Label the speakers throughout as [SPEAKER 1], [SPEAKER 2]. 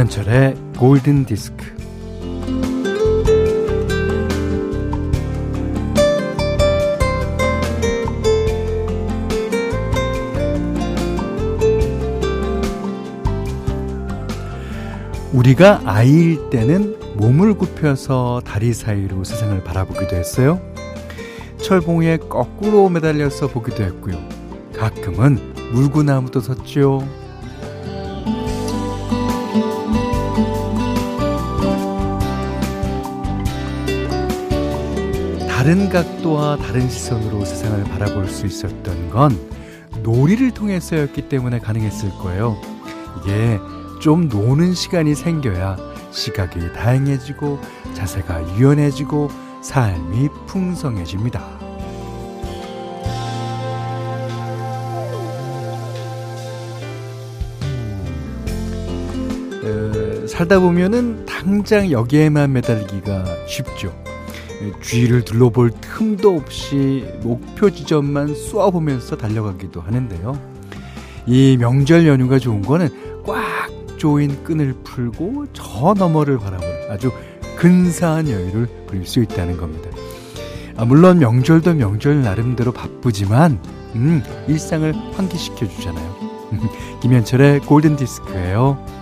[SPEAKER 1] 김현철의 골든 디스크. 우리가 아이일 때는 몸을 굽혀서 다리 사이로 세상을 바라보기도 했어요. 철봉에 거꾸로 매달려서 보기도 했고요. 가끔은 물구나무도 섰죠. 다른 각도와 다른 시선으로 세상을 바라볼 수 있었던 건 놀이를 통해서였기 때문에 가능했을 거예요. 이게 좀 노는 시간이 생겨야 시각이 다양해지고 자세가 유연해지고 삶이 풍성해집니다. 어, 살다 보면은 당장 여기에만 매달리기가 쉽죠. 주위를 둘러볼 틈도 없이 목표 지점만 쏘아보면서 달려가기도 하는데요. 이 명절 연휴가 좋은 거는 꽉 조인 끈을 풀고 저 너머를 바라보는 아주 근사한 여유를 부릴 수 있다는 겁니다. 아, 물론 명절도 명절 나름대로 바쁘지만 음, 일상을 환기시켜 주잖아요. 김현철의 골든 디스크예요.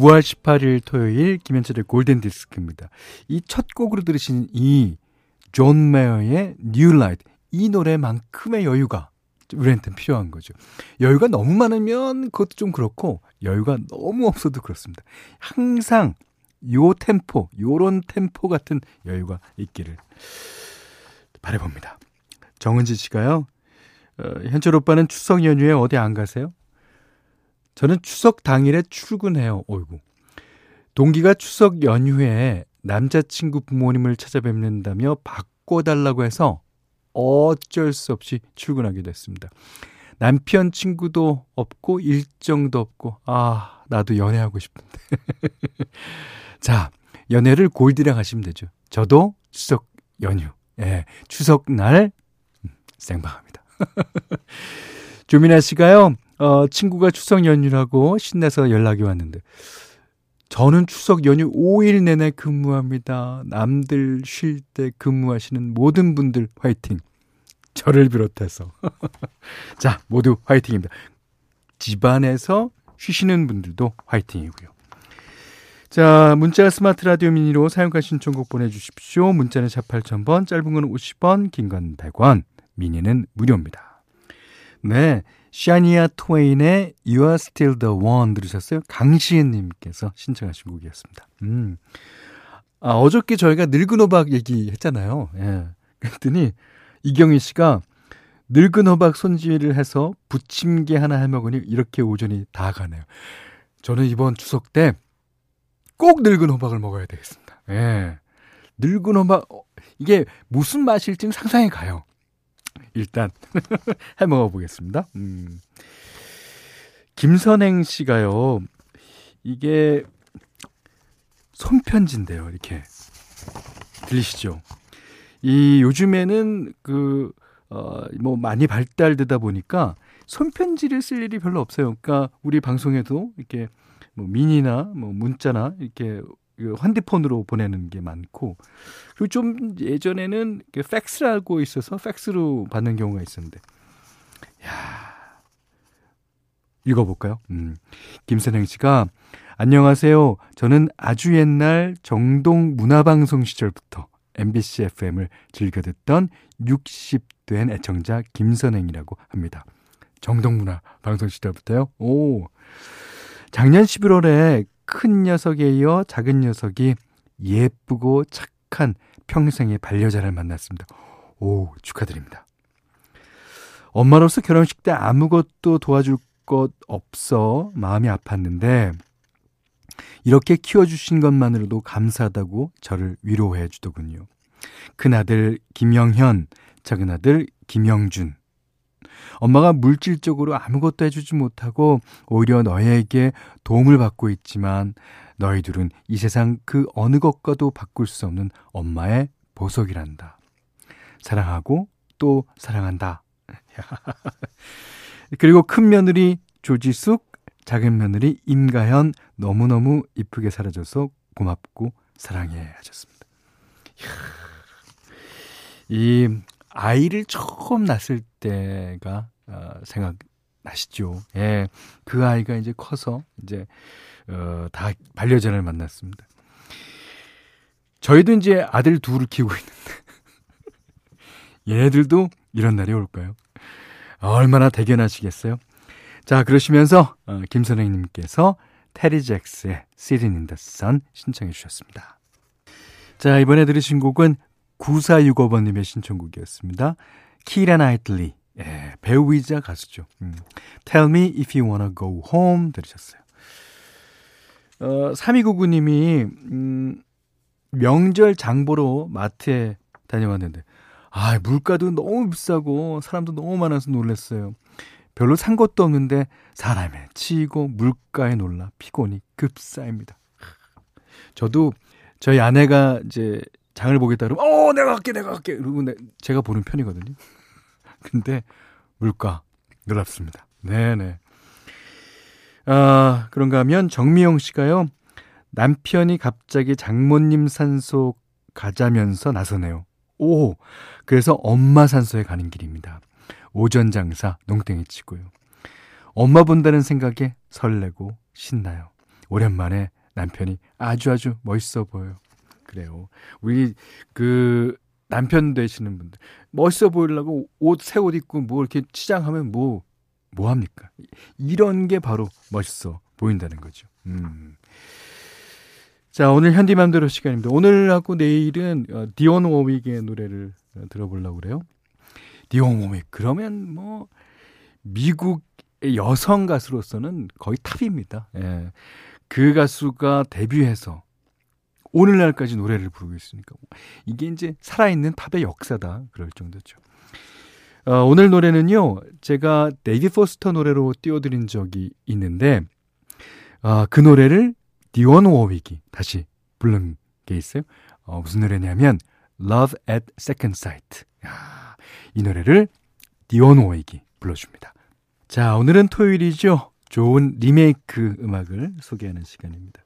[SPEAKER 1] 9월 18일 토요일 김현철의 골든 디스크입니다. 이 첫 곡으로 들으신 이 존 메이어의 New Light 이 노래만큼의 여유가 우리한테는 필요한 거죠. 여유가 너무 많으면 그것도 좀 그렇고 여유가 너무 없어도 그렇습니다. 항상 요 템포, 요런 템포 같은 여유가 있기를 바래봅니다. 정은지 씨가요. 어, 현철 오빠는 추석 연휴에 어디 안 가세요? 저는 추석 당일에 출근해요. 어이구. 동기가 추석 연휴에 남자친구 부모님을 찾아뵙는다며 바꿔달라고 해서 어쩔 수 없이 출근하게 됐습니다. 남편 친구도 없고 일정도 없고 아 나도 연애하고 싶은데 자 연애를 골디랑 하시면 되죠. 저도 추석 연휴 예 추석 날 음, 생방합니다. 조민아 씨가요 어, 친구가 추석 연휴라고 신나서 연락이 왔는데 저는 추석 연휴 5일 내내 근무합니다. 남들 쉴 때 근무하시는 모든 분들 화이팅. 저를 비롯해서. 자, 모두 화이팅입니다. 집안에서 쉬시는 분들도 화이팅이고요. 자, 문자 스마트 라디오 미니로 사용과 신청곡 보내주십시오. 문자는 4 8000번, 짧은 건 50원, 긴 건 100원, 미니는 무료입니다. 네, 샤니아 트웨인의 You Are Still the One 들으셨어요? 강시은님께서 신청하신 곡이었습니다. 음. 아, 어저께 저희가 늙은 호박 얘기했잖아요. 예. 그랬더니 이경희 씨가 늙은 호박 손질을 해서 부침개 하나 해 먹으니 이렇게 오전이 다 가네요. 저는 이번 추석 때 꼭 늙은 호박을 먹어야 되겠습니다. 예. 늙은 호박, 어, 이게 무슨 맛일지는 상상이 가요. 일단 해 먹어보겠습니다. 음. 김선행 씨가요. 이게 손편지인데요. 이렇게 들리시죠? 이 요즘에는 그 어, 뭐 많이 발달되다 보니까 손편지를 쓸 일이 별로 없어요. 그러니까 우리 방송에도 이렇게 뭐 미니나 뭐 문자나 이렇게 그 핸드폰으로 보내는 게 많고 그리고 좀 예전에는 팩스라고 있어서 팩스로 받는 경우가 있었는데 야 읽어볼까요? 음. 김선행 씨가 안녕하세요. 저는 아주 옛날 정동 문화방송 시절부터 MBC FM을 즐겨 듣던 60된 애청자 김선행이라고 합니다. 정동문화 방송 시절부터요? 오. 작년 11월에 큰 녀석에 이어 작은 녀석이 예쁘고 착한 평생의 반려자를 만났습니다. 오, 축하드립니다. 엄마로서 결혼식 때 아무것도 도와줄 것 없어 마음이 아팠는데 이렇게 키워주신 것만으로도 감사하다고 저를 위로해 주더군요. 큰아들 김영현, 작은아들 김영준. 엄마가 물질적으로 아무것도 해주지 못하고 오히려 너에게 도움을 받고 있지만 너희들은 이 세상 그 어느 것과도 바꿀 수 없는 엄마의 보석이란다. 사랑하고 또 사랑한다. 그리고 큰 며느리 조지숙, 작은 며느리 임가현 너무너무 이쁘게 살아줘서 고맙고 사랑해 하셨습니다. 이 아이를 처음 낳았을 때가 어, 생각나시죠? 예. 그 아이가 이제 커서 이제 어, 다 반려견을 만났습니다. 저희도 이제 아들 둘을 키우고 있는데 얘네들도 이런 날이 올까요? 얼마나 대견하시겠어요? 자, 그러시면서 어, 김 선생님께서 테리 잭스의 Sitting 신청해 주셨습니다. 자, 이번에 들으신 곡은 9465번님의 신청곡이었습니다. 키라 나이틀리, 예, 배우이자 가수죠. 음. Tell me if you wanna go home 들으셨어요. 어, 3299님이, 음, 명절 장보러 마트에 다녀왔는데, 아, 물가도 너무 비싸고 사람도 너무 많아서 놀랐어요. 별로 산 것도 없는데 사람에 치이고 물가에 놀라 피곤이 급사입니다. 저도 저희 아내가 이제 장을 보겠다 그러면 어 내가 갈게 내가 갈게 그러고 제가 보는 편이거든요. 근데 물가 놀랍습니다. 네네. 아 그런가 하면 정미영 씨가요 남편이 갑자기 장모님 산소 가자면서 나서네요. 오 그래서 엄마 산소에 가는 길입니다. 오전 장사 농땡이 치고요. 엄마 본다는 생각에 설레고 신나요. 오랜만에 남편이 아주 아주 멋있어 보여요. 그래요. 우리 그 남편 되시는 분들 멋있어 보이려고 옷 새 옷 입고 뭐 이렇게 치장하면 뭐뭐 뭐 합니까? 이런 게 바로 멋있어 보인다는 거죠. 음. 자, 오늘 현디맘대로 시간입니다. 오늘하고 내일은 어, 디온 워윅의 노래를 어, 들어보려고 그래요. 디온 워윅. 그러면 뭐 미국의 여성 가수로서는 거의 탑입니다. 예. 그 가수가 데뷔해서 오늘날까지 노래를 부르고 있으니까 이게 이제 살아있는 팝의 역사다 그럴 정도죠. 어, 오늘 노래는요 제가 데이빗 포스터 노래로 띄워드린 적이 있는데 어, 그 노래를 디온 워윅이 다시 부른 게 있어요. 어, 무슨 노래냐면 Love at Second Sight. 야, 이 노래를 디온 워윅이 불러줍니다. 자, 오늘은 토요일이죠. 좋은 리메이크 음악을 소개하는 시간입니다.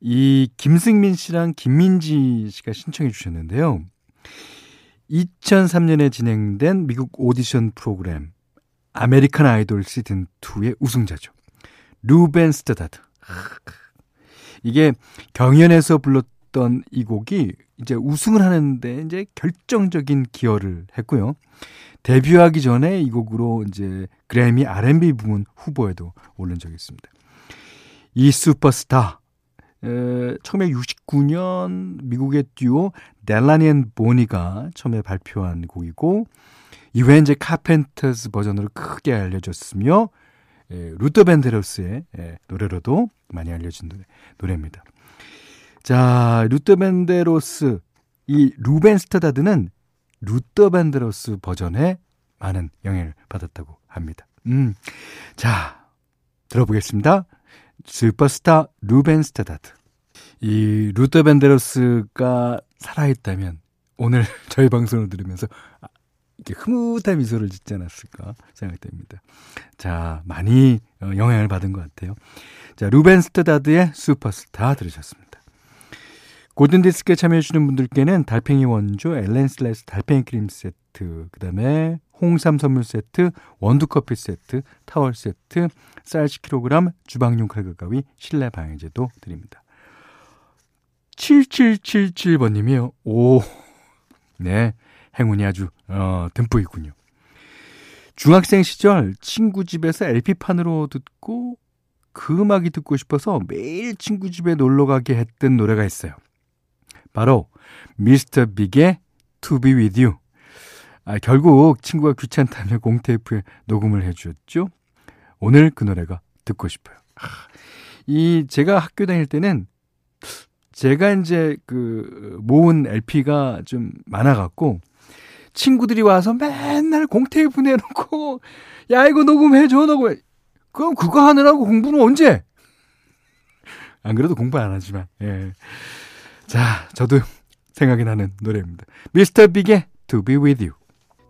[SPEAKER 1] 이 김승민 씨랑 김민지 씨가 신청해 주셨는데요. 2003년에 진행된 미국 오디션 프로그램 아메리칸 아이돌 시즌 2의 우승자죠. 루벤 스타다드. 이게 경연에서 불렀던 이 곡이 이제 우승을 하는데 이제 결정적인 기여를 했고요. 데뷔하기 전에 이 곡으로 이제 그래미 R&B 부문 후보에도 오른 적이 있습니다. 이 슈퍼스타 에, 1969년 미국의 듀오 델라니 앤 보니가 처음에 발표한 곡이고 이후에 이제 카펜터스 버전으로 크게 알려졌으며 예, 루터 밴데로스의 예, 노래로도 많이 알려진 노래, 노래입니다. 자, 루터 밴데로스 이 루벤 스타다드는 루터 밴데로스 버전에 많은 영향을 받았다고 합니다. 음. 자, 들어보겠습니다. 슈퍼스타 루벤 스타다드. 이 루터 밴데로스가 살아있다면 오늘 저희 방송을 들으면서 이렇게 흐뭇한 미소를 짓지 않았을까 생각됩니다. 자, 많이 어, 영향을 받은 것 같아요. 자, 루벤 스타다드의 슈퍼스타 들으셨습니다. 골든디스크에 참여해주시는 분들께는 달팽이 원조, 엘렌실라 달팽이 크림 세트, 그 다음에 홍삼 선물 세트, 원두커피 세트, 타월 세트, 쌀 10kg, 주방용 칼과 가위, 실내 방향제도 드립니다. 7777번 님이요. 오, 네. 행운이 아주 어, 듬뿍이군요. 중학생 시절 친구 집에서 LP판으로 듣고 그 음악이 듣고 싶어서 매일 친구 집에 놀러 가게 했던 노래가 있어요. 바로 미스터 빅의 To Be With You. 아, 결국 친구가 귀찮다며 공테이프에 녹음을 해주었죠. 오늘 그 노래가 듣고 싶어요. 아, 이 제가 학교 다닐 때는 제가 이제 그 모은 LP가 좀 많아갖고 친구들이 와서 맨날 공테이프 내놓고 야 이거 녹음해줘 녹음 그럼 그거 하느라고 공부는 언제? 안 그래도 공부 안 하지만 예. 자 저도 생각이 나는 노래입니다. 미스터 빅의 To Be With You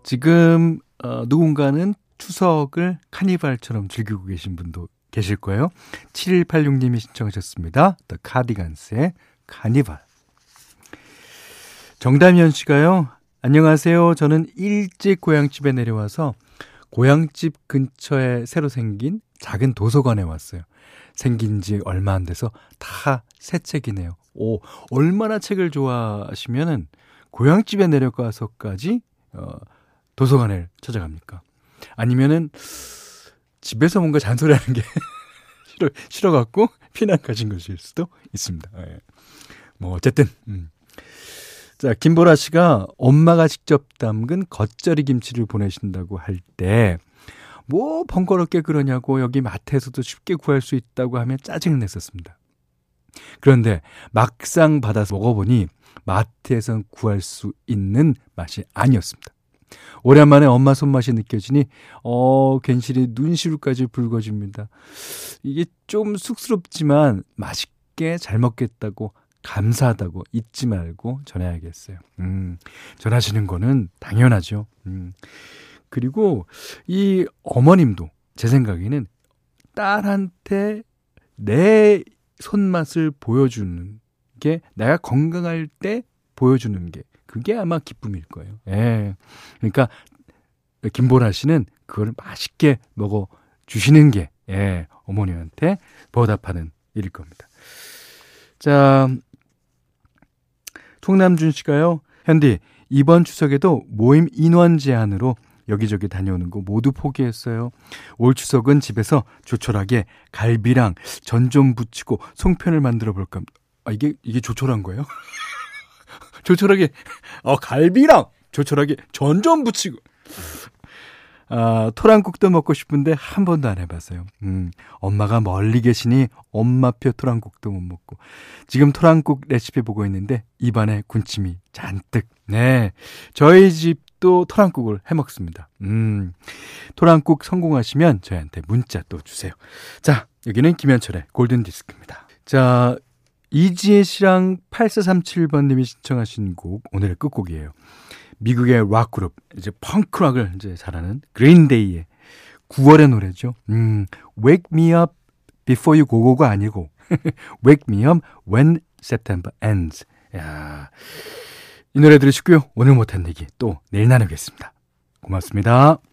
[SPEAKER 1] 지금 어, 누군가는 추석을 카니발처럼 즐기고 계신 분도 계실 거예요. 7186님이 신청하셨습니다. The Cardigans의 카니발. 정담현 씨가요. 안녕하세요. 저는 일찍 고향집에 내려와서 고향집 근처에 새로 생긴 작은 도서관에 왔어요. 생긴 지 얼마 안 돼서 다 새 책이네요. 오, 얼마나 책을 좋아하시면은 고향집에 내려가서까지 어, 도서관을 찾아갑니까? 아니면은 집에서 뭔가 잔소리하는 게 싫어 싫어갖고 피난 가신 것일 수도 있습니다. 예. 뭐 어쨌든 음. 자 김보라 씨가 엄마가 직접 담근 겉절이 김치를 보내신다고 할때 뭐 번거롭게 그러냐고 여기 마트에서도 쉽게 구할 수 있다고 하면 짜증을 냈었습니다. 그런데 막상 받아서 먹어보니 마트에선 구할 수 있는 맛이 아니었습니다. 오랜만에 엄마 손맛이 느껴지니 어 괜시리 눈시울까지 붉어집니다. 이게 좀 쑥스럽지만 맛있게 잘 먹겠다고 감사하다고 잊지 말고 전해야겠어요. 음, 전하시는 거는 당연하죠. 음. 그리고 이 어머님도 제 생각에는 딸한테 내 손맛을 보여주는 게 내가 건강할 때 보여주는 게 그게 아마 기쁨일 거예요. 예. 그러니까 김보라 씨는 그걸 맛있게 먹어 주시는 게 예, 어머니한테 보답하는 일일 겁니다. 자, 총남준 씨가요. 현디 이번 추석에도 모임 인원 제한으로 여기저기 다녀오는 거 모두 포기했어요. 올 추석은 집에서 조촐하게 갈비랑 전 좀 부치고 송편을 만들어 볼까. 아, 이게, 이게 조촐한 거예요? 조촐하게, 어, 갈비랑 조촐하게 전좀 부치고. 아, 토랑국도 먹고 싶은데 한 번도 안 해봤어요. 음, 엄마가 멀리 계시니 엄마표 토랑국도 못 먹고. 지금 토랑국 레시피 보고 있는데 입안에 군침이 잔뜩. 네. 저희 집도 토랑국을 해 먹습니다. 음, 토랑국 성공하시면 저희한테 문자 또 주세요. 자, 여기는 김현철의 골든디스크입니다. 자, 이지혜 씨랑 8437번님이 신청하신 곡, 오늘의 끝곡이에요. 미국의 락 그룹, 이제 펑크 락을 이제 잘하는 그린데이의 9월의 노래죠. 음, Wake Me Up Before You Go Go가 아니고, Wake Me Up When September Ends. 야, 이 노래 들으시고요. 오늘 못한 얘기 또 내일 나누겠습니다. 고맙습니다.